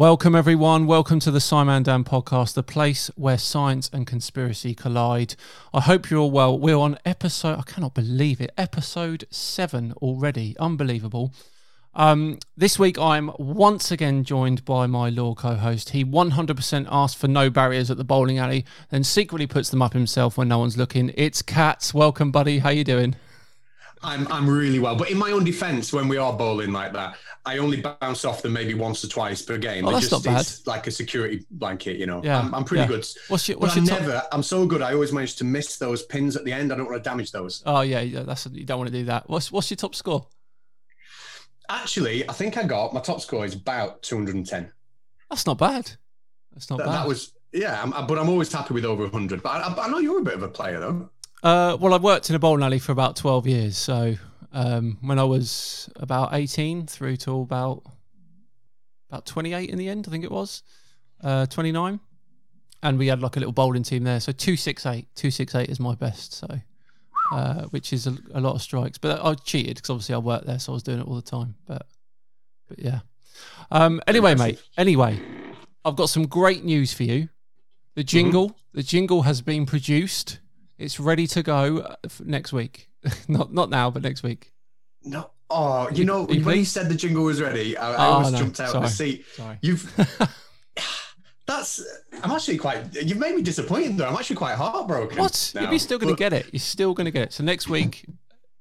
Welcome, everyone. Welcome to the SciManDan podcast, the place where science and conspiracy collide. I hope you're all well. We're on episode, I cannot believe it, episode seven already. Unbelievable. Um, this week, I'm once again joined by my law co host. He 100% asked for no barriers at the bowling alley, then secretly puts them up himself when no one's looking. It's Catz. Welcome, buddy. How you doing? I'm I'm really well, but in my own defence, when we are bowling like that, I only bounce off them maybe once or twice per game. Oh, that's just, not bad. It's like a security blanket, you know. Yeah, I'm, I'm pretty yeah. good. What's your, what's but your I top- never. I'm so good. I always manage to miss those pins at the end. I don't want to damage those. Oh yeah, yeah. That's you don't want to do that. What's what's your top score? Actually, I think I got my top score is about 210. That's not bad. That's not That, bad. that was yeah, I'm, but I'm always happy with over 100. But I, I know you're a bit of a player though. Uh, well, I've worked in a bowling alley for about 12 years. So um, when I was about 18 through to about about 28 in the end, I think it was uh, 29. And we had like a little bowling team there. So 268, 268 is my best. So, uh, which is a, a lot of strikes. But I cheated because obviously I worked there. So I was doing it all the time. But, but yeah. Um, anyway, mate, anyway, I've got some great news for you. The jingle, the jingle has been produced. It's ready to go uh, next week. not not now, but next week. No. Oh, you You- know, you when you pleased? said the jingle was ready, I, I Oh, almost no, jumped out of sorry. the seat. Sorry. You've that's I'm actually quite you've made me disappointed though. I'm actually quite heartbroken. What? now. You're still going to get it. You're still going to get it. So next week,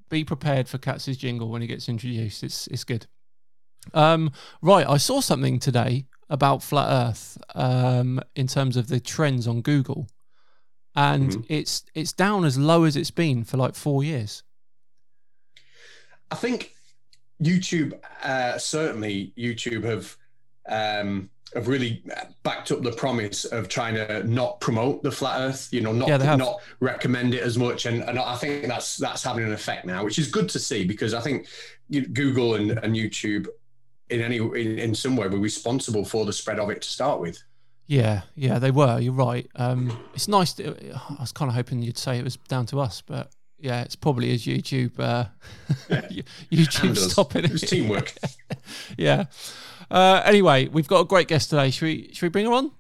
be prepared for Catz's jingle when he gets introduced. It's it's good. Um, right. I saw something today about flat Earth um, in terms of the trends on Google, and Mhm. it's it's down as low as it's been for like four years. I think YouTube uh, certainly YouTube have um, have really backed up the promise of trying to not promote the flat Earth. You know, not Yeah, not recommend it as much, and, and I think that's that's having an effect now, which is good to see because I think Google and, and YouTube in any in, in some way were responsible for the spread of it to start with. Yeah, yeah, they were. You're right. Um, it's nice. To, I was kind of hoping you'd say it was down to us, but yeah, it's probably as YouTube. Uh, YouTube And stopping It It was teamwork. yeah. Uh, anyway, we've got a great guest today. Should we? Should we bring her on?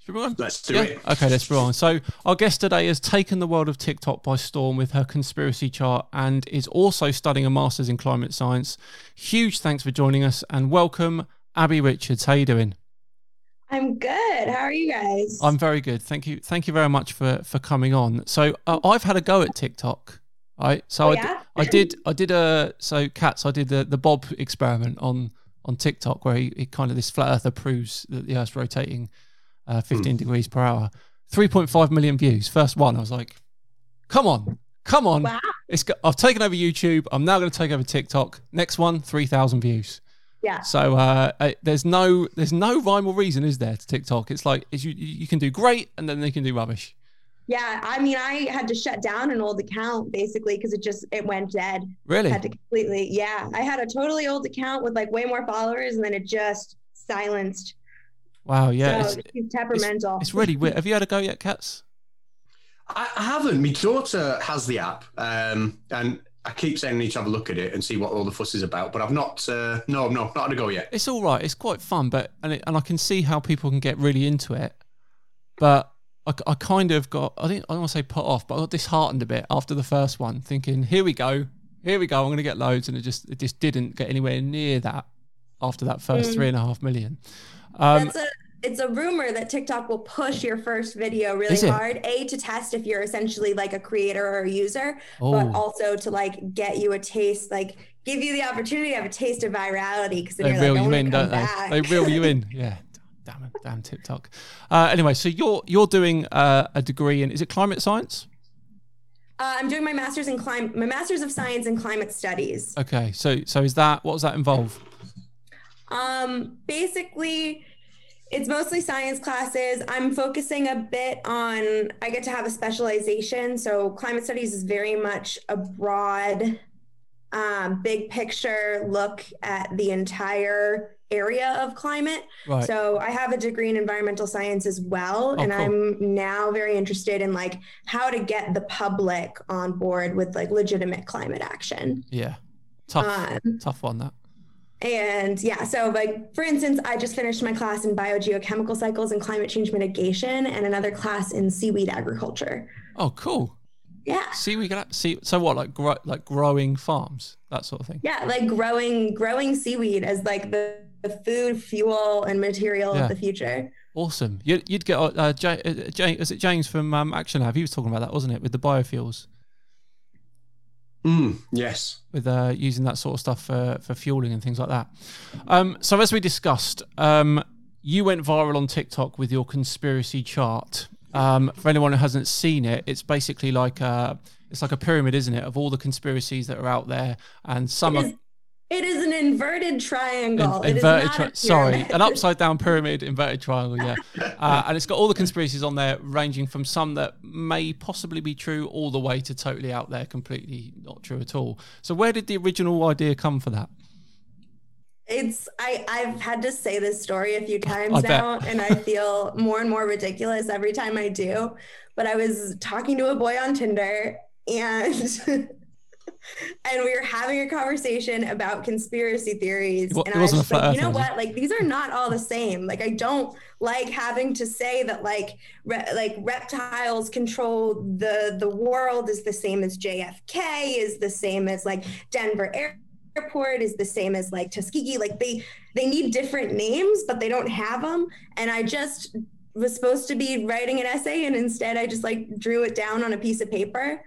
Should we bring her on? Let's do yeah? it. Okay, let's bring her on. So our guest today has taken the world of TikTok by storm with her conspiracy chart and is also studying a master's in climate science. Huge thanks for joining us and welcome, Abbie Richards. How you doing? I'm good. How are you guys? I'm very good. Thank you. Thank you very much for for coming on. So uh, I've had a go at TikTok. Right. So Oh, yeah? I did I did a so Catz I did the the Bob experiment on on TikTok where he, he kind of this flat earther proves that the Earth's rotating uh, 15 degrees per hour. 3.5 million views. First one. I was like, come on, come on. Wow. It's go- I've taken over YouTube. I'm now going to take over TikTok. Next one, 3,000 views. Yeah. So uh, uh, there's no there's no rhyme or reason, is there, to TikTok? It's like it's, you you can do great and then they can do rubbish. Yeah. I mean, I had to shut down an old account basically because it just it went dead. Really? Had to completely. Yeah. I had a totally old account with like way more followers, and then it just silenced. Wow. Yeah. so it's, it's, temperamental. it's really weird. Have you had a go yet, Catz? I, I haven't. My daughter has the app, um, and I keep saying I need to have a look at it and see what all the fuss is about. But I've not. Uh, no, no, not had a go yet. It's all right. It's quite fun, but and it, and I can see how people can get really into it. But I, I kind of got I think I don't want to say put off, but I got disheartened a bit after the first one, thinking here we go, here we go. I'm going to get loads, and it just it just didn't get anywhere near that after that first Mm. three and a half million. Um, That's a it's a rumor that TikTok will push your first video really hard. A to test if you're essentially like a creator or a user, oh, but also to like get you a taste, like give you the opportunity to have a taste of virality. Because they reel like, you in, don't back. they? They reel you in. Yeah. Damn it, damn TikTok. Uh, anyway, so you're you're doing uh, a degree in is it climate science? Uh, I'm doing my master's in climate, my master's of science in climate studies. Okay, so so is that what does that involve? Um, basically, it's mostly science classes. I'm focusing a bit on, I get to have a specialization. So, climate studies is very much a broad, um, big picture look at the entire area of climate. Right. So, I have a degree in environmental science as well. Oh, and cool. I'm now very interested in like how to get the public on board with like legitimate climate action. yeah. Tough Um, tough one that. And yeah, so like for instance, I just finished my class in biogeochemical cycles and climate change mitigation, and another class in seaweed agriculture. Oh, cool. Yeah. Seaweed. See, so what? Like grow, like growing farms, that sort of thing. Yeah, like growing growing seaweed as like the, the food, fuel, and material Yeah. of the future. Awesome. You'd, you'd get uh, uh, Jay, uh, Jay, is it James from um, Action Lab? He was talking about that, wasn't it, with the biofuels, Mm, yes. with uh, using that sort of stuff for, for fueling and things like that. Um, so as we discussed, um, you went viral on TikTok with your conspiracy chart. Um, for anyone who hasn't seen it, it's basically like a, it's like a pyramid, isn't it, of all the conspiracies that are out there, and some It are is, it is an inverted triangle. In- It is inverted tri- sorry an upside down pyramid inverted triangle yeah uh, and it's got all the conspiracies on there ranging from some that may possibly be true all the way to totally out there completely not true at all so where did the original idea come for that It's I I've had to say this story a few times now, and I feel more and more ridiculous every time I do. But I was talking to a boy on Tinder, and and we were having a conversation about conspiracy theories. Wa- and I was just like, you know what? Like these are not all the same. Like I don't like having to say that like re- like reptiles control the the world is the same as JFK is the same as like Denver Air airport is the same as like Tuskegee. Like they they need different names, but they don't have them. And I just was supposed to be writing an essay, and instead I just like drew it down on a piece of paper.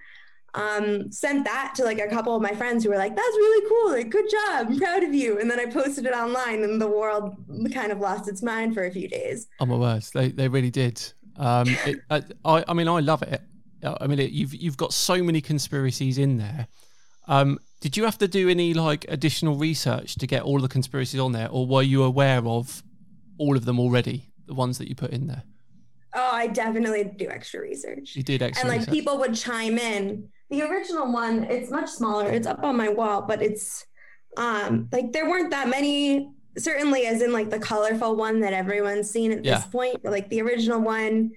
Um, sent that to like a couple of my friends who were like, "That's really cool! Like, good job! I'm proud of you." And then I posted it online, and the world kind of lost its mind for a few days. oh my words they, they really did um, it, I, I, mean i love it i mean it, you've you've got so many conspiracies in there um, did you have to do any like additional research to get all the conspiracies on there or were you aware of all of them already the ones that you put in there Oh, I definitely do extra research. you did extra and like research. people would chime in the original one it's much smaller it's up on my wall but it's um like there weren't that many certainly as in like the colorful one that everyone's seen at Yeah. this point but like the original one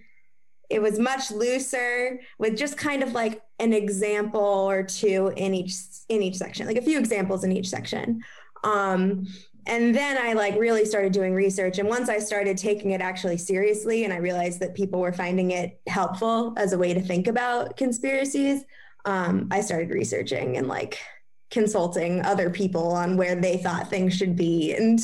it was much looser with just kind of like an example or two in each in each section like a few examples in each section um and then I like really started doing research. And once I started taking it actually seriously, and I realized that people were finding it helpful as a way to think about conspiracies, um, I started researching and like consulting other people on where they thought things should be. And,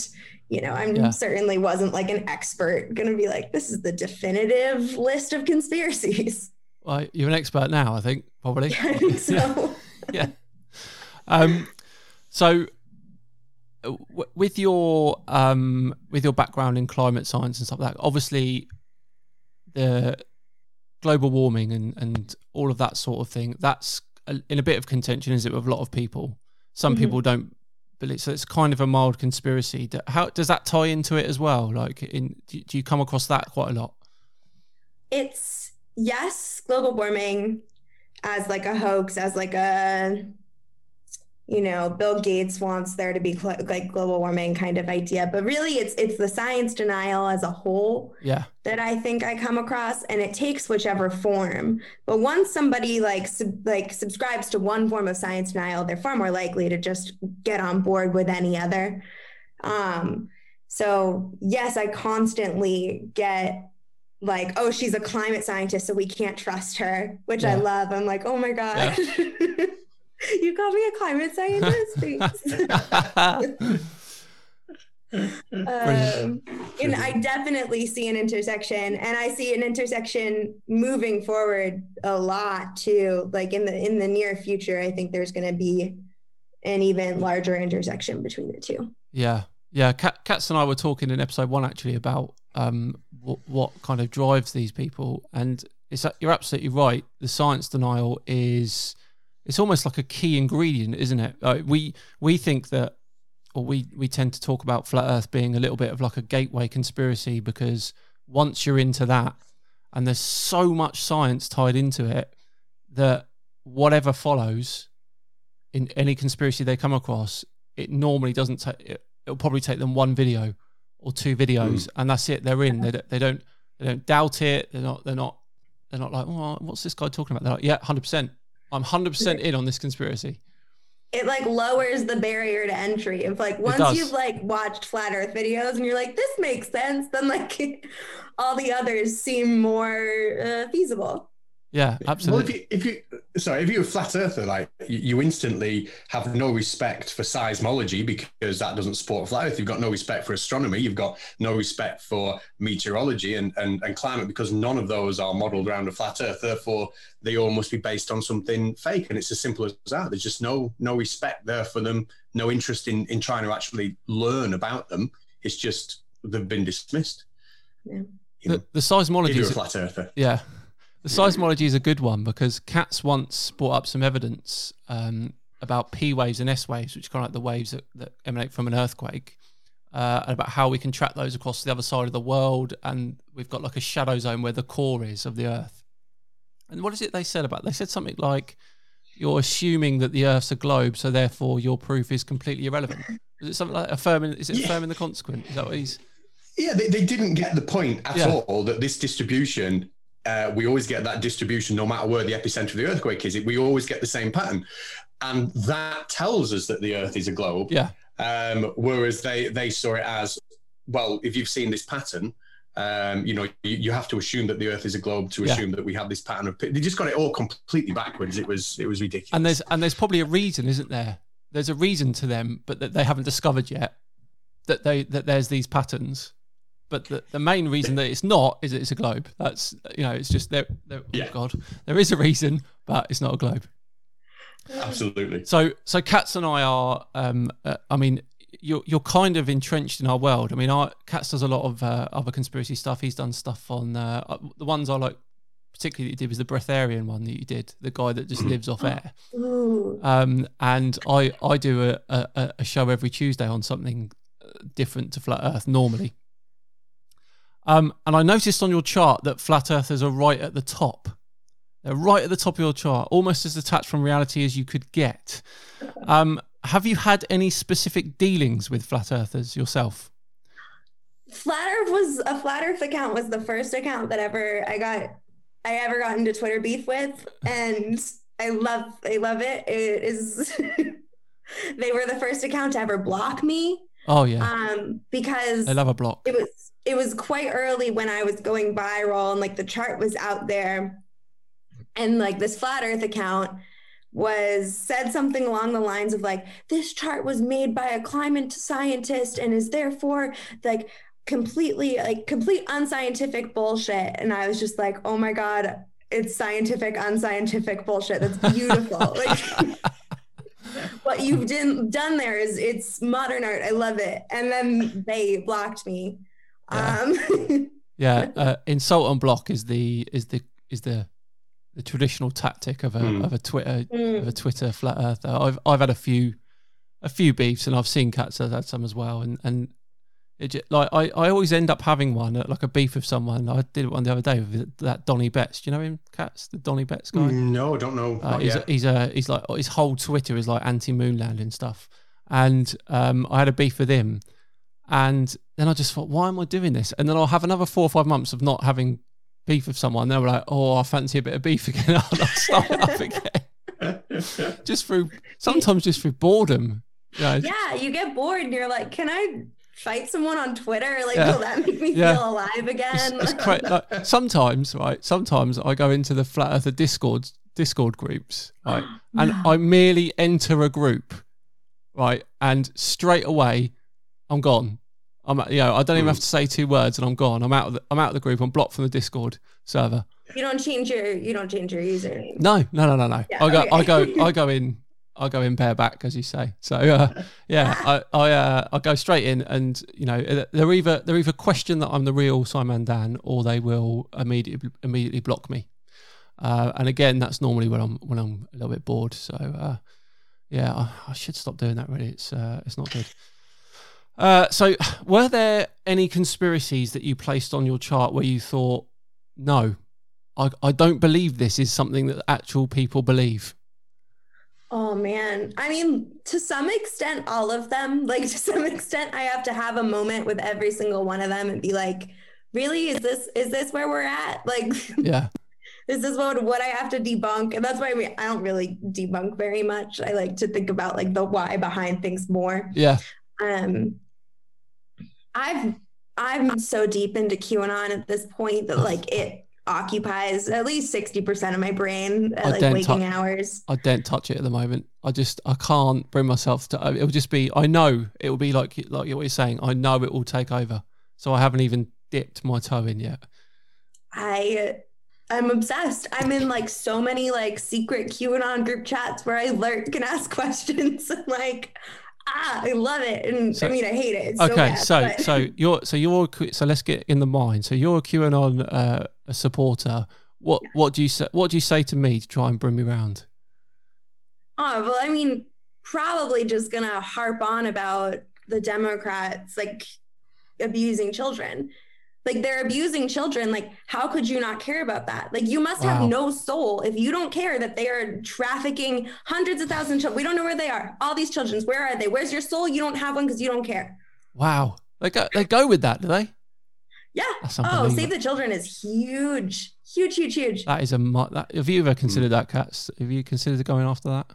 you know, I'm Yeah. certainly wasn't like an expert going to be like, this is the definitive list of conspiracies. Well, you're an expert now, I think, probably. I think so. yeah. Um, so, uh, w- with your um, with your background in climate science and stuff like that, obviously, the global warming and and all of that sort of thing, that's a, in a bit of contention, is it, with a lot of people? Some Mhm. people don't believe, so it's kind of a mild conspiracy. How does that tie into it as well? Like, in do you come across that quite a lot? it's yes, global warming as like a hoax, as like a you know, Bill Gates wants there to be cl- like global warming kind of idea, but really it's it's the science denial as a whole Yeah, that I think I come across, and it takes whichever form. But once somebody like sub- like subscribes to one form of science denial, they're far more likely to just get on board with any other. Um, so yes, I constantly get like, oh, she's a climate scientist, so we can't trust her, which I love. I'm like, oh my god. you call me a climate scientist? Um, and I definitely see an intersection, and I see an intersection moving forward a lot too. Like in the in the near future, I think there's going to be an even larger intersection between the two. Yeah, yeah. Catz and I were talking in episode one actually about um, what, what kind of drives these people, and it's you're absolutely right. The science denial is it's almost like a key ingredient, isn't it? Uh, we we think that, or we we tend to talk about flat Earth being a little bit of like a gateway conspiracy because once you're into that, and there's so much science tied into it that whatever follows in any conspiracy they come across, it normally doesn't take. It, it'll probably take them one video or two videos, and that's it. They're in. They, don't- they don't. They don't doubt it. They're not. They're not. They're not like, oh, what's this guy talking about? They're like, yeah, hundred percent. I'm hundred percent in on this conspiracy. it like lowers the barrier to entry. If like once you've like watched flat Earth videos and you're like, this makes sense, then like all the others seem more uh, feasible. Yeah, Well, absolutely. if you, if you, sorry, if you're a flat earther, like you, you instantly have no respect for seismology because that doesn't support flat Earth. You've got no respect for astronomy. You've got no respect for meteorology and, and, and climate because none of those are modeled around a flat Earth. Therefore, they all must be based on something fake. And it's as simple as that. There's just no no respect there for them. No interest in in trying to actually learn about them. It's just they've been dismissed. Yeah. You know, the, the if seismology you're a is flat earther. Yeah. The seismology is a good one because Catz once brought up some evidence um, about P waves and S waves, which are kind of like the waves that, that emanate from an earthquake, uh, and about how we can track those across the other side of the world. And we've got like a shadow zone where the core is of the Earth. And what is it they said about? They said something like, "You're assuming that the Earth's a globe, so therefore your proof is completely irrelevant." Is it something like affirming? Is it Yeah. affirming the consequent? Is that what he's? Yeah, they, they didn't get the point at Yeah. all that this distribution, uh, we always get that distribution no matter where the epicenter of the earthquake is. We always get the same pattern. And that tells us that the earth is a globe. Yeah. Um, whereas they, they saw it as, well, if you've seen this pattern, um, you know, you, you have to assume that the earth is a globe to Yeah. assume that we have this pattern of, they just got it all completely backwards. It was, it was ridiculous. and there's and there's probably a reason, isn't there? There's a reason to them, but that they haven't discovered yet. That they that there's these patterns, but the, the main reason that it's not is that it's a globe. That's you know it's just there. there Yeah. Oh God, there is a reason, but it's not a globe. Absolutely. So so Catz and I are. Um, uh, I mean, you're you're kind of entrenched in our world. I mean, our Catz does a lot of uh, other conspiracy stuff. He's done stuff on uh, uh, the ones I like. Particularly, that you did was the breatharian one that you did. The guy that just lives off air. Um, and I I do a, a, a show every Tuesday on something uh, different to flat Earth normally. Um, and I noticed on your chart that flat earthers are right at the top. They're right at the top of your chart, almost as detached from reality as you could get. Um, have you had any specific dealings with flat earthers yourself? Flat Earth was a Flat Earth account was the first account that ever I got I ever got into Twitter beef with, and I love I love it. It is they were the first account to ever block me, Oh yeah, um, because I love a block. it was it was quite early when I was going viral and like the chart was out there, and like this Flat Earth account was said something along the lines of like this chart was made by a climate scientist and is therefore like completely like complete unscientific bullshit. And i was just like oh my god it's scientific unscientific bullshit. That's beautiful. Like what you've done done there is it's modern art i love it and then they blocked me Yeah. um Yeah, uh, insult and block is the is the is the the traditional tactic of a Hmm. of a Twitter mm, of a Twitter flat earther. I've I've had a few a few beefs and I've seen Catz has had some as well and and it ju- like I, I always end up having one uh, like a beef with someone. I did one the other day with that Donny Betts. Do you know him? Catz, the Donny Betts guy. No, I don't know. Uh, he's, yet. he's a he's like his whole Twitter is like anti moon landing stuff, and um, I had a beef with him, and then I just thought, why am I doing this? And then I'll have another four or five months of not having beef with someone. They're like, oh, I fancy a bit of beef again. I'll start up again, just through sometimes just through boredom. You know, yeah you get bored and you're like can i fight someone on twitter like Yeah. will that make me Yeah. feel alive again it's cra- like, sometimes, right? Sometimes I go into the flat earther Discord Discord groups, right, and I merely enter a group, right, and straight away I'm gone. I'm you know I don't even have hmm. to say two words and I'm gone. I'm out of the, I'm out of the group. I'm blocked from the Discord server. you don't change your you don't change your username No, no, no, no, no. Yeah, I go I go. I go in I go in bareback as you say. So uh, yeah, I I uh, I go straight in and you know they're either they're either question that I'm the real SciManDan or they will immediately immediately block me. Uh, and again, that's normally when I'm when I'm a little bit bored. So uh, yeah, I, I should stop doing that. Really, it's uh, it's not good. Uh, so, were there any conspiracies that you placed on your chart where you thought, no, I, I don't believe this is something that actual people believe? Oh man. I mean, to some extent, all of them, like to some extent, I have to have a moment with every single one of them and be like, really, is this is this where we're at? Like Yeah, this is what what I have to debunk. And that's why we, I don't really debunk very much. I like to think about like the why behind things more. Yeah. Um I've I'm so deep into QAnon at this point that like it occupies at least 60% of my brain at I like waking hours. I don't touch it at the moment. I just I can't bring myself to. It'll just be. I know it will be like like what you're saying. I know it will take over. So I haven't even dipped my toe in yet. I I'm obsessed. I'm in like so many like secret QAnon group chats where I lurk and ask questions. like, ah, I love it. And So- I mean, I hate it. It's so okay, bad, so so you're so you're so let's get in the mind. So you're a QAnon uh, a supporter. What what do you say? What do you say to me to try and bring me round? Oh, well, I mean, probably just gonna harp on about the Democrats like abusing children. Like they're abusing children. Like, how could you not care about that? Like, you must Wow. have no soul if you don't care that they are trafficking hundreds of thousands of children. We don't know where they are. All these children, where are they? Where's your soul? You don't have one because you don't care. Wow, they go they go with that, do they? Yeah. That's Oh. Save the Children is huge, huge, huge, huge. That is a mu- that. Have you ever considered that, Catz? Have you considered going after that?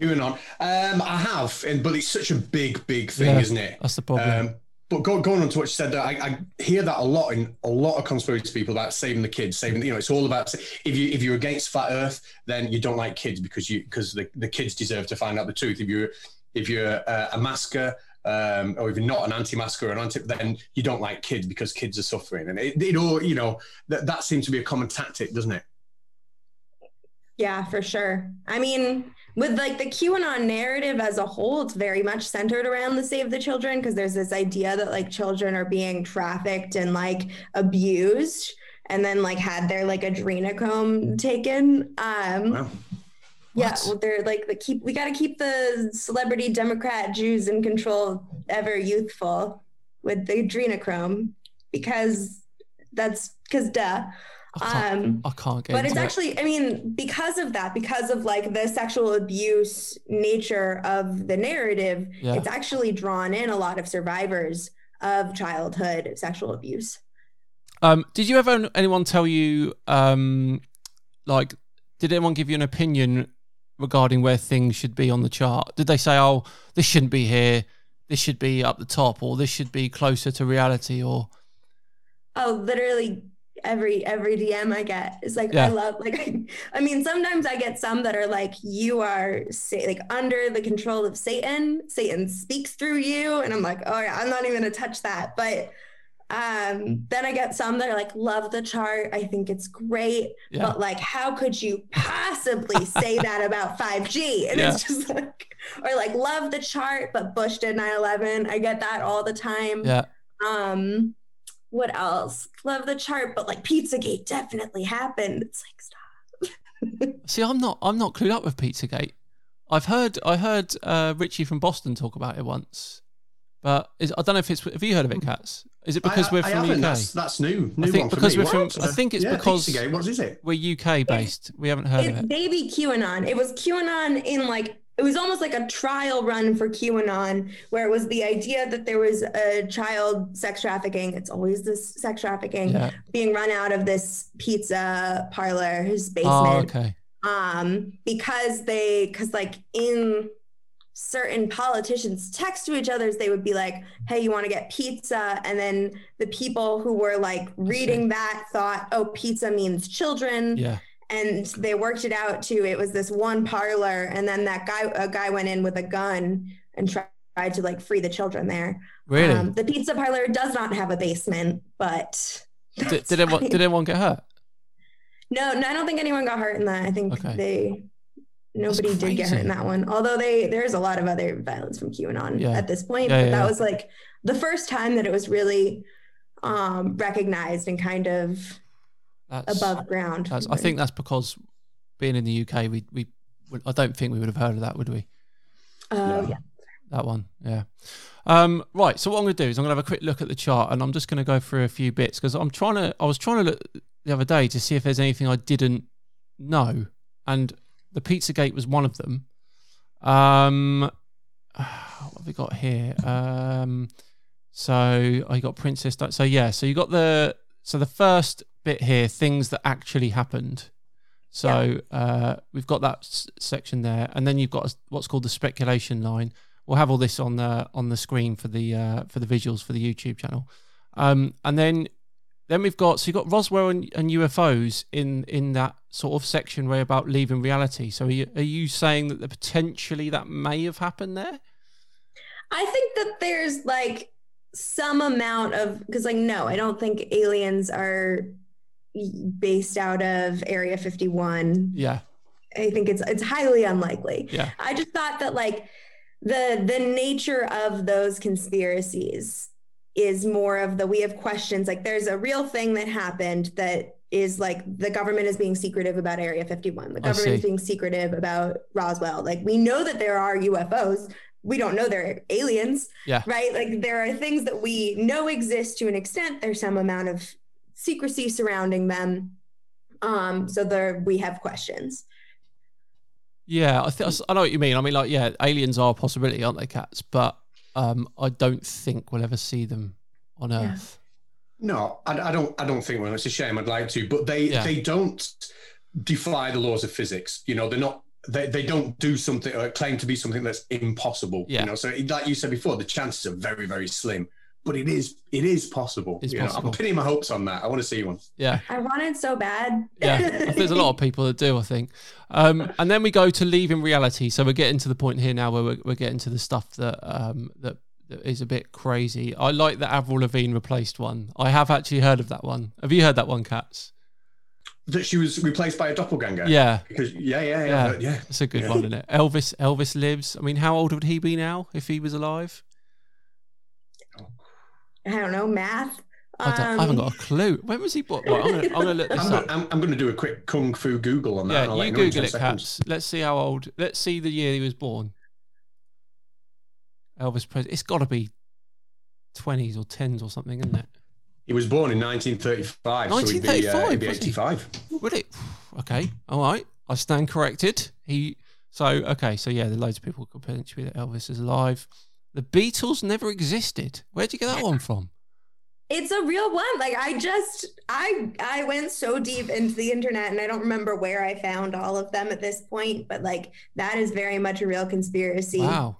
QAnon. Um, I have, and but it's such a big, big thing, Yeah. isn't it? That's the problem. Um, but go, going on to what you said, I, I hear that a lot in a lot of conspiracy people about saving the kids, saving. You know, it's all about if you if you're against flat Earth, then you don't like kids because you because the, the kids deserve to find out the truth. If you're if you're a, a masker. Um, or if you're not an anti-masker or an anti, then you don't like kids because kids are suffering, and it, it all you know that that seems to be a common tactic, doesn't it? Yeah, for sure. I mean, with like the QAnon narrative as a whole, it's very much centered around the Save the Children because there's this idea that like children are being trafficked and like abused and then like had their like adrenochrome taken. Um Wow. Yeah, What? well, they're like the keep we gotta keep the celebrity Democrat Jews in control ever youthful with the adrenochrome because that's because duh. I can't, Um I can't get but it's it. actually i mean because of that because of like the sexual abuse nature of the narrative Yeah. it's actually drawn in a lot of survivors of childhood sexual abuse Um, did you ever anyone tell you um, like did anyone give you an opinion regarding where things should be on the chart? Did they say, "Oh, this shouldn't be here. This should be up the top, or this should be closer to reality"? Or oh literally every every dm i get is like Yeah. i love like I, I mean sometimes i get some that are like you are say like under the control of satan satan speaks through you and i'm like oh yeah i'm not even gonna touch that but um then i get some that are like love the chart. I think it's great. Yeah, but like how could you possibly say that about 5g and it's just like or like love the chart but bush did 9-11 i get that all the time. Yeah. um what else? Love the chart but like pizzagate definitely happened. It's like stop. See, I'm not. I'm not clued up with Pizzagate. I've heard. I heard uh, Richie from Boston talk about it once, but is, I don't know if it's. Have you heard of it, Catz? Is it because I, we're I from the haven't. UK? That's, that's new. New think one for because me. we're from- I think it's yeah, because- What is it? We're UK based. We haven't heard of it. baby qanon it was qanon in like it was almost like a trial run for qanon where it was the idea that there was a child sex trafficking it's always this sex trafficking Yeah. being run out of this pizza parlor his basement Oh, okay. um because they because like in certain politicians text to each other they would be like hey you want to get pizza and then the people who were like reading that thought oh pizza means children Yeah. and they worked it out too it was this one parlor and then that guy a guy went in with a gun and tried tried to like free the children there Really? um, the pizza parlor does not have a basement but did, did anyone? Did anyone get hurt? No, no, I don't think anyone got hurt in that. I think Okay. they nobody did get hurt in that one. Although they there's a lot of other violence from QAnon Yeah. at this point. Yeah, but yeah, that yeah. was like the first time that it was really um recognized and kind of That's, above ground. That's, I think that's because being in the UK, we we I don't think we would have heard of that, would we? uh, No. yeah. That one, yeah. Um, right. So what I'm going to do is I'm going to have a quick look at the chart, and I'm just going to go through a few bits because I'm trying to. I was trying to look the other day to see if there's anything I didn't know, and the Pizzagate was one of them. Um, what have we got here? Um, so I got Princess. Di- So yeah. So you got the. So the first bit here, things that actually happened. So uh, we've got that s- section there, and then you've got what's called the speculation line. We'll have all this on the on the screen for the uh, for the visuals for the YouTube channel, um, and then then we've got so you've got Roswell and, and UFOs in in that sort of section where about leaving reality. So are you, are you saying that the potentially that may have happened there? I think that there's like some amount of because like no, I don't think aliens are based out of Area 51. Yeah, I think it's it's highly unlikely. yeah, I just thought that like the the nature of those conspiracies is more of the we have questions like there's a real thing that happened that is like the government is being secretive about area 51 the government is being secretive about roswell like we know that there are ufos we don't know they're aliens Yeah. right like there are things that we know exist to an extent there's some amount of secrecy surrounding them um so there we have questions yeah. I th- I know what you mean. I mean, like, yeah, aliens are a possibility, aren't they, Catz? But um, I don't think we'll ever see them on Yeah. Earth. No, I, I don't. I don't think. Well, it's a shame. I'd like to, but they Yeah. they don't defy the laws of physics. You know, they're not. They, they don't do something or claim to be something that's impossible. Yeah. You know, so like you said before, the chances are very very slim, but it is it is possible. It's you know. I'm pinning my hopes on that. I want to see one. Yeah. i wanted so bad yeah, there's a lot of people that do, I think. Um, and then we go to leaving reality. So we're getting to the point here now where we're, we're getting to the stuff that um, that, that is a bit crazy. I like that Avril Lavigne replaced one. I have actually heard of that one. Have you heard that one, Catz? That she was replaced by a doppelganger. Yeah, Because yeah, yeah, yeah, Yeah. yeah. yeah. it's a good Yeah. one, isn't it? Elvis, Elvis lives. I mean, how old would he be now if he was alive? I don't know math. I, don't, I haven't Um, got a clue. When was he born? Right, I'm gonna, I'm gonna look this I'm, up. gonna, I'm, I'm going to do a quick kung fu Google on that. and I'll Yeah, you Google it, Catz. Let's see how old. Let's see the year he was born. Elvis Presley. It's got to be twenties or tens or something, isn't it? He was born in 1935, so he'd be, uh, 1935, he'd be was he? 85. Would it? Okay, all right. I stand corrected. He. So okay, so yeah, there's loads of people could potentially that Elvis is alive. The Beatles never existed. Where'd you get that one from? it's a real one. Like I just I I went so deep into the internet and I don't remember where I found all of them at this point, but like that is very much a real conspiracy. Wow,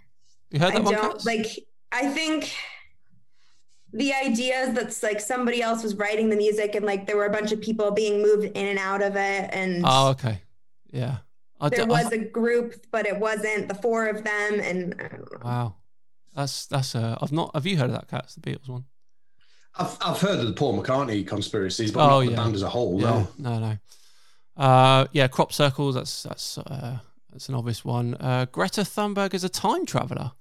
you heard I that one? don't like I think the idea that's like somebody else was writing the music and like there were a bunch of people being moved in and out of it and Oh, okay. Yeah. I there d- I- was a group but it wasn't the four of them and I don't know. wow. That's that's uh I've not have you heard of that Catz the Beatles one? I've, I've heard of the Paul McCartney conspiracies, but Oh, not yeah. the band as a whole. Yeah, No. no, no. Uh, yeah, crop circles. That's that's uh, that's an obvious one. Uh, Greta Thunberg is a time traveler.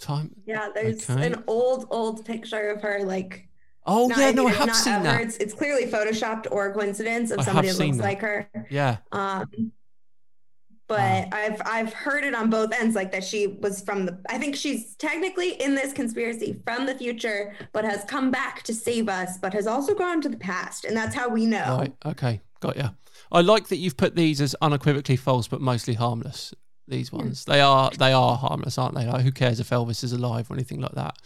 Time. Yeah, there's Okay. an old, old picture of her like Oh not- yeah, no, I it's have not seen of that. It's, it's clearly photoshopped or a coincidence of I somebody that looks that. like her. Yeah, Um, but Wow. I've I've heard it on both ends, like that she was from the. I think she's technically in this conspiracy from the future, but has come back to save us, but has also gone to the past, and that's how we know. right. Okay, got ya. I like that you've put these as unequivocally false, but mostly harmless. These ones, they are they are harmless, aren't they? Like, who cares if Elvis is alive or anything like that?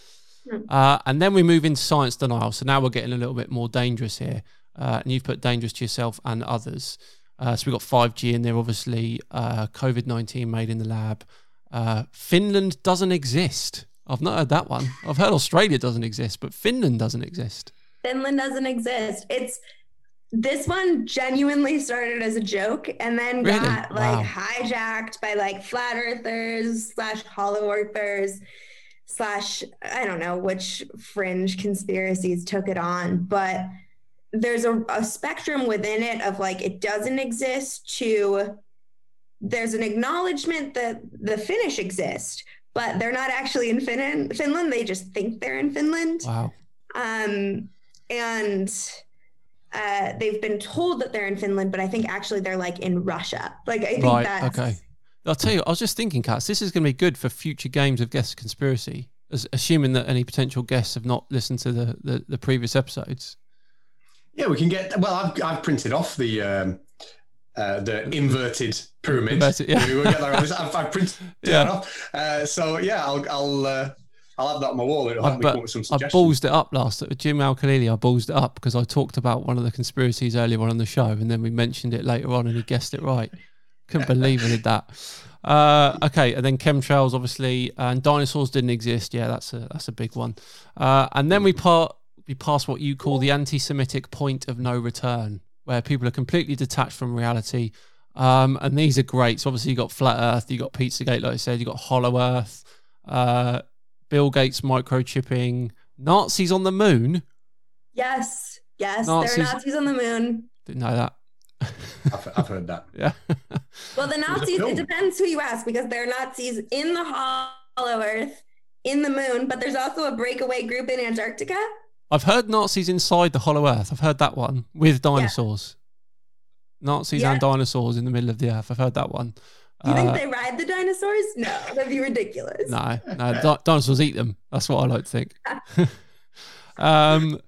Uh, and then we move into science denial. So now we're getting a little bit more dangerous here. Uh, and you've put dangerous to yourself and others. Uh, so we've got 5G in there, obviously. Uh, COVID 19 made in the lab. Uh, Finland doesn't exist. I've not heard that one. I've heard Australia doesn't exist, but Finland doesn't exist. Finland doesn't exist. It's this one genuinely started as a joke and then Really? got like Wow. hijacked by like flat earthers slash hollow earthers slash I don't know which fringe conspiracies took it on, but there's a, a spectrum within it of like it doesn't exist to there's an acknowledgement that the Finnish exist, but they're not actually in Fin- Finland. They just think they're in Finland Wow. um, and uh, they've been told that they're in Finland, but I think actually they're like in Russia. Like I think Right, that's okay. I'll tell you, I was just thinking, Catz, this is going to be good for future games of Guess Conspiracy, as, assuming that any potential guests have not listened to the, the, the previous episodes. Yeah, we can get. Well, I've, I've printed off the um, uh, the inverted pyramid. Inverted, yeah. We will get that. I've, I've printed Yeah. that off. Uh, so yeah, I'll I'll uh, I'll have that on my wall. It'll help me come up with some I suggestions. ballsed it up last Jim Al Khalili. I ballsed it up because I talked about one of the conspiracies earlier on on the show, and then we mentioned it later on, and he guessed it right. Couldn't believe I did that. Uh, okay, and then chemtrails, obviously, and dinosaurs didn't exist. Yeah, that's a that's a big one. Uh, and then we part we pass what you call the anti-Semitic point of no return, where people are completely detached from reality. Um, and these are great. So obviously you've got flat Earth, you've got Pizzagate, like I said, you've got Hollow Earth, uh, Bill Gates microchipping, Nazis on the moon. Yes, yes, Nazis- there are Nazis on the moon. Didn't know that. I've, I've heard that. Yeah. Well, the Nazis, it depends who you ask because there are Nazis in the Hollow Earth, in the moon, but there's also a breakaway group in Antarctica. I've heard Nazis inside the Hollow Earth. I've heard that one with dinosaurs. Nazis Yeah. and dinosaurs in the middle of the earth. I've heard that one. Do you think Uh, they ride the dinosaurs? No, that'd be ridiculous. No, no, di- dinosaurs eat them. That's what I like to think. um,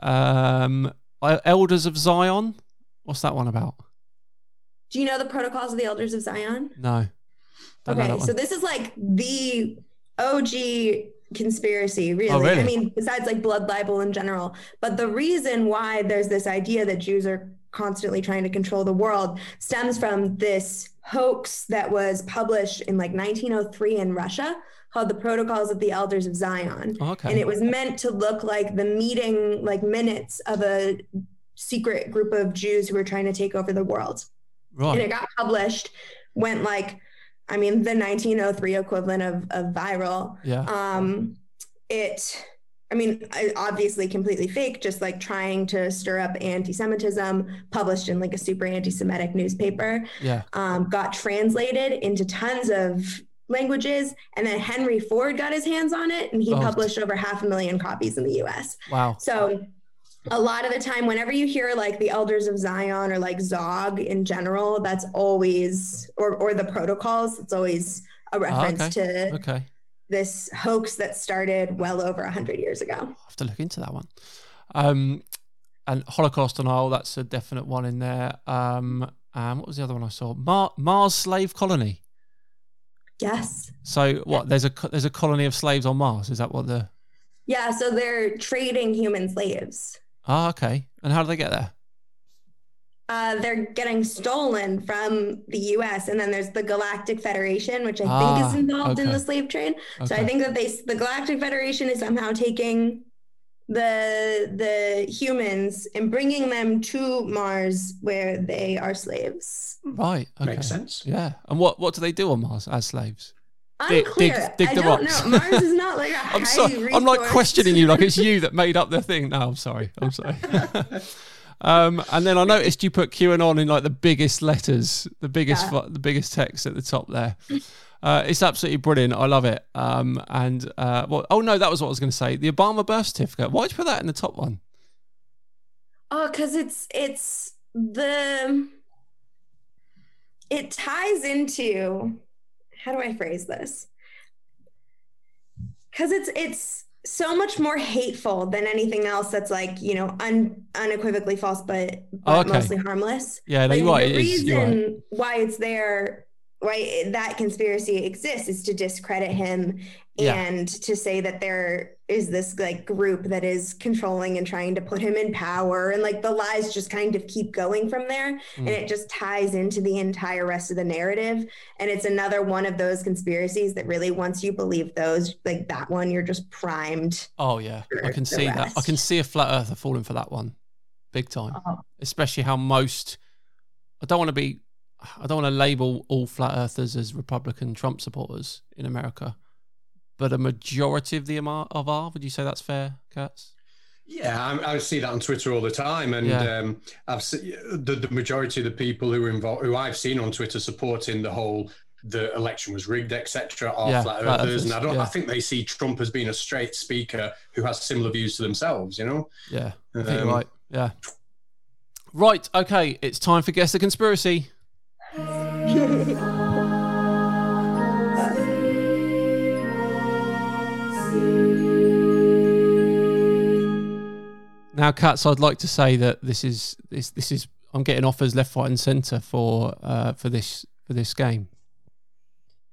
um, Elders of Zion. What's that one about? Do you know the protocols of the Elders of Zion? No. Don't Okay, so this is like the OG conspiracy, really. Oh, really? I mean, besides like blood libel in general. But the reason why there's this idea that Jews are constantly trying to control the world stems from this hoax that was published in like 1903 in Russia called the Protocols of the Elders of Zion. Oh, okay. And it was meant to look like the meeting, like minutes of a secret group of Jews who were trying to take over the world and it got published went like i mean the 1903 equivalent of, of viral Yeah. um it i mean obviously completely fake just like trying to stir up anti-semitism published in like a super anti-semitic newspaper Yeah. um, got translated into tons of languages and then henry ford got his hands on it and he Oh. published over half a million copies in the us Wow. so a lot of the time, whenever you hear like the Elders of Zion or like Zog in general, that's always or or the protocols, it's always a reference Ah, okay. to Okay. this hoax that started well over a hundred years ago. I'll have to look into that one. Um, and Holocaust denial, that's a definite one in there. Um, and what was the other one I saw? Mar- Mars slave colony. Yes. So what? There's a there's a colony of slaves on Mars. Is that what the? Yeah. So they're trading human slaves. Ah, okay. And how do they get there? Uh, they're getting stolen from the U.S. and then there's the Galactic Federation, which I Ah, think is involved in the slave trade. So I think that they the Galactic Federation is somehow taking the the humans and bringing them to Mars where they are slaves. Right. Okay. Makes sense. Yeah. And what what do they do on Mars as slaves? Dig- dig- dig I the don't rocks. know. Mars is not like a I'm sorry. I'm like questioning you like it's you that made up the thing. No, I'm sorry. I'm sorry. um, and then I noticed you put QAnon in like the biggest letters, the biggest, Yeah. the biggest text at the top there. Uh, it's absolutely brilliant. I love it. Um, and uh, well, oh no, that was what I was going to say. The Obama birth certificate. Why'd you put that in the top one? Oh, because it's it's the it ties into how do I phrase this? Because it's it's so much more hateful than anything else that's like you know un, unequivocally false but, but okay. mostly harmless. Yeah, no, Like, right. the It is. You're reason right. why it's there, why that conspiracy exists, is to discredit him Yeah. and to say that there is this like group that is controlling and trying to put him in power, and like the lies just kind of keep going from there, and Mm. it just ties into the entire rest of the narrative. And it's another one of those conspiracies that really, once you believe those, like that one, you're just primed. Oh yeah, I can see that. I can see a flat earther falling for that one, big time. Oh. Especially how most. I don't want to be. I don't want to label all flat earthers as Republican Trump supporters in America, but a majority of the Amar- of are. Would you say that's fair, Catz? Yeah, I, I see that on Twitter all the time, and Yeah. um, I've se- the, the majority of the people who are involved, who I've seen on Twitter supporting the whole the election was rigged, etc., are Yeah, flat flat earthers, and I don't. yeah. I think they see Trump as being a straight speaker who has similar views to themselves. You know, Yeah, I think you're Um, right. Yeah. Right. Okay. It's time for guess the conspiracy. Now, Catz, I'd like to say that this is this this is I'm getting offers left, right, and centre for uh, for this for this game.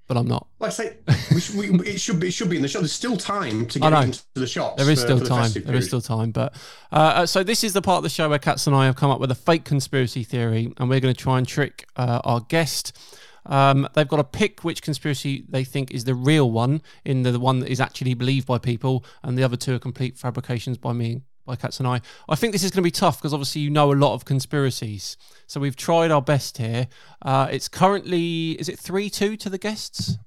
but I'm not. Like I say, we should, we, it should be it should be in the shop. There's still time to get into the shops. There is for- still for the time. There is still time. But uh, so this is the part of the show where Catz and I have come up with a fake conspiracy theory, and we're going to try and trick uh, our guest. Um, they've got to pick which conspiracy they think is the real one, in the, the one that is actually believed by people, and the other two are complete fabrications by me, by Catz and I. I think this is going to be tough because obviously you know a lot of conspiracies. So we've tried our best here. Uh, it's currently is it three two to the guests?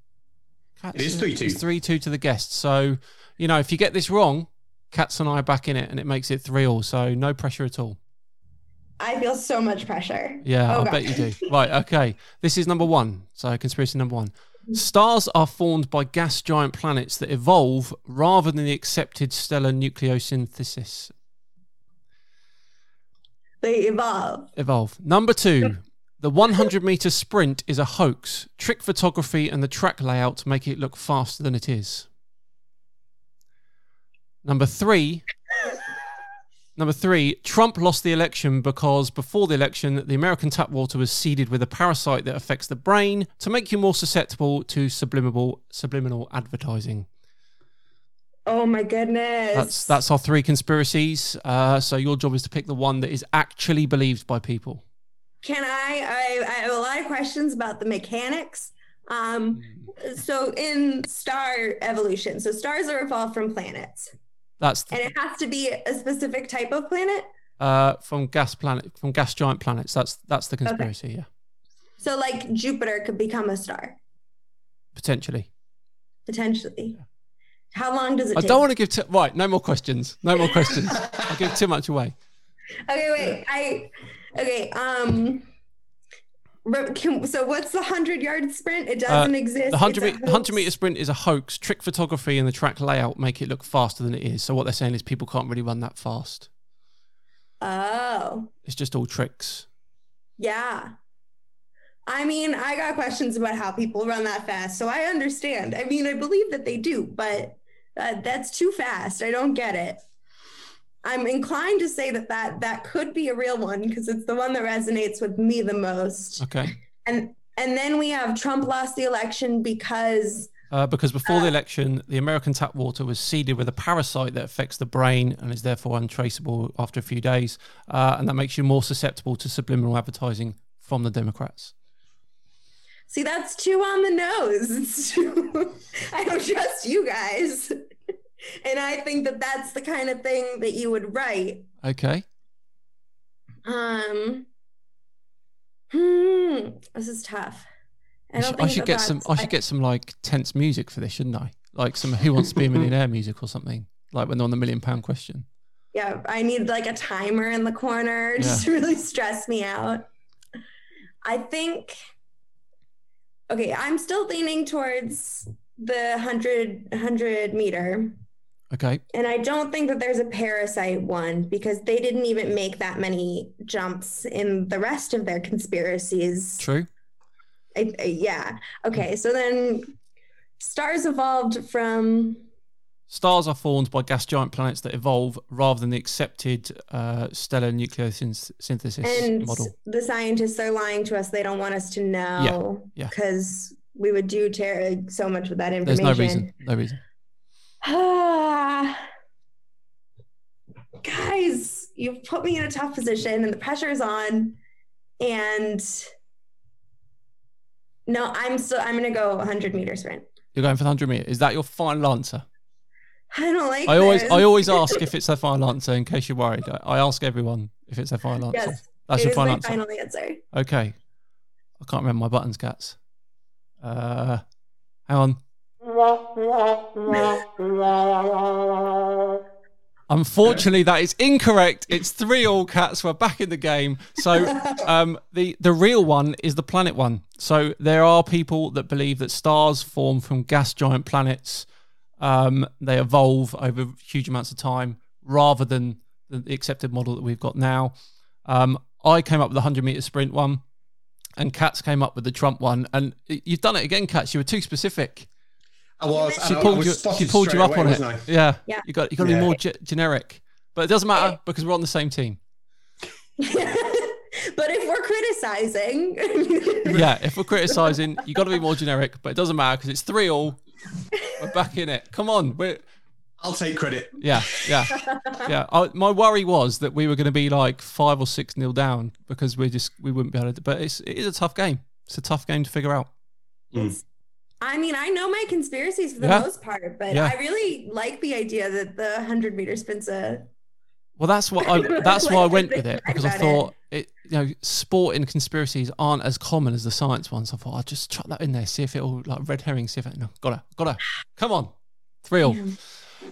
Catz, It is 3-2. It's three two to the guests. So you know if you get this wrong, Catz and I are back in it, and it makes it three all. So no pressure at all. I feel so much pressure. Yeah, Oh, I God. bet you do. Right, okay. This is number one. So, conspiracy number one. Stars are formed by gas giant planets that evolve rather than the accepted stellar nucleosynthesis. They evolve. Evolve. Number two. The 100 meter sprint is a hoax. Trick photography and the track layout make it look faster than it is. Number three. Number three, Trump lost the election because before the election, the American tap water was seeded with a parasite that affects the brain to make you more susceptible to subliminal subliminal advertising. Oh my goodness. That's that's our three conspiracies. Uh, so your job is to pick the one that is actually believed by people. Can I, I? I have a lot of questions about the mechanics. Um, so in star evolution, so stars are evolved from planets, That's and it has to be a specific type of planet. uh, from gas planet from gas giant planets. That's that's the conspiracy. Yeah, So like Jupiter could become a star potentially. potentially. How long does it I take? don't want to give too, right. No more questions. No more questions. I'll give too much away. Okay, wait. I okay. Um. So what's the hundred yard sprint? It doesn't exist. Uh, The 100, me- 100 meter sprint is a hoax. Trick photography and the track layout make it look faster than it is. So what they're saying is people can't really run that fast. Oh, It's just all tricks. yeah. I mean, I got questions about how people run that fast, so I understand. I mean, I believe that they do, but uh, that's too fast. I don't get it. I'm inclined to say that that that could be a real one because it's the one that resonates with me the most. Okay. And and then we have Trump lost the election because Uh, because before the election, the American tap water was seeded with a parasite that affects the brain and is therefore untraceable after a few days. Uh, and that makes you more susceptible to subliminal advertising from the Democrats. See, that's too on the nose. Too, I don't trust you guys. And I think that that's the kind of thing that you would write. Okay. Um, hmm, this is tough. I I should, I should that get some. I should get some like tense music for this, shouldn't I? Like some Who Wants to Be a Millionaire music or something. Like when they're on the million pound question. Yeah, I need like a timer in the corner just to really stress me out. I think. Okay, I'm still leaning towards the 100, 100 meter. Okay. And I don't think that there's a parasite one because they didn't even make that many jumps in the rest of their conspiracies. True. I, I- yeah. Okay. So then stars evolved from. Stars are formed by gas giant planets that evolve rather than the accepted uh, stellar nucleosynthesis And model. the scientists are lying to us. They don't want us to know. yeah. Because we would do ter- so much with that information. There's no reason. No reason. Guys, you've put me in a tough position and the pressure is on. And no, I'm still, I'm going to go 100 meter sprint. You're going for the hundred meter. Is that your final answer? I don't like I always, this. I always ask if it's their final answer in case you're worried. I, I ask everyone if it's their final answer. Yes, That's your final answer. final answer. Okay. I can't remember my buttons, Catz. Uh, hang on. Unfortunately, that is incorrect. It's three all Catz. We're back in the game. So, um, the the real one is the planet one. So there are people that believe that stars form from gas giant planets. Um, they evolve over huge amounts of time, rather than the, accepted model that we've got now. Um, I came up with the hundred meter sprint one, and Catz came up with the Trump one. And you've done it again, Catz. You were too specific. I was. She and I- I pulled was you. She pulled you up away, on it. Yeah. Yeah. You got. You got to be more ge- generic. But it doesn't matter because we're on the same team. but if we're criticizing, yeah, if we're criticizing, you got to be more generic. But it doesn't matter because it's three all. We're back in it. Come on, we're. I'll take credit. Yeah, yeah, yeah. I, my worry was that we were going to be like five or six nil down because we just we wouldn't be able to. But it's it is a tough game. It's a tough game to figure out. Mm. I mean, I know my conspiracies for the yeah. most part, but yeah. I really like the idea that the hundred meter spin's a. Well, that's what I. That's like, why I went with it because I thought it. it. You know, sport and conspiracies aren't as common as the science ones. I thought I'll just chuck that in there, see if it'll like red herring, see if it. No, gotta, gotta. Come on, thrill. Yeah.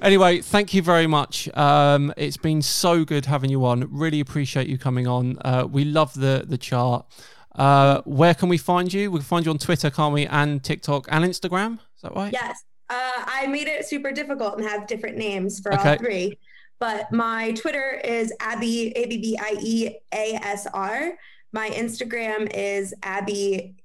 Anyway, thank you very much. Um, it's been so good having you on. Really appreciate you coming on. Uh, we love the the chart. Uh, where can we find you? We can find you on Twitter, can't we? And TikTok and Instagram. Is that right? Yes. Uh, I made it super difficult and have different names for okay. all three. But my Twitter is Abbie A B B I E A S R. My Instagram is Abbie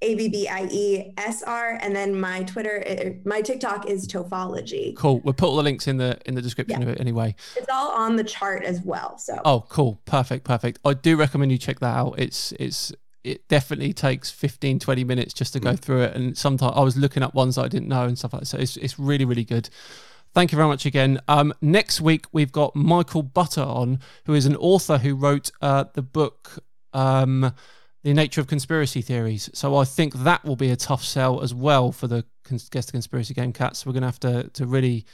A B B I E S R, and then my Twitter, my TikTok is Tofology. Cool. We'll put all the links in the in the description yeah. of it anyway. It's all on the chart as well. So. Oh, cool. Perfect. Perfect. I do recommend you check that out. It's it's it definitely takes 15 20 minutes just to go mm. through it. And sometimes i was looking up ones that i didn't know and stuff like that. So it's, it's really really good. Thank you very much again. Um, next week we've got michael butter on who is an author who wrote uh, the book um, the nature of conspiracy theories. So i think that will be a tough sell as well for the guest conspiracy game Catz. We're going to have to to really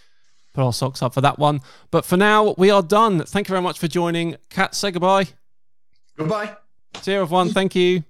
put our socks up for that one. But for now we are done. Thank you very much for joining. Cat say goodbye. Goodbye See you, everyone. Thank you.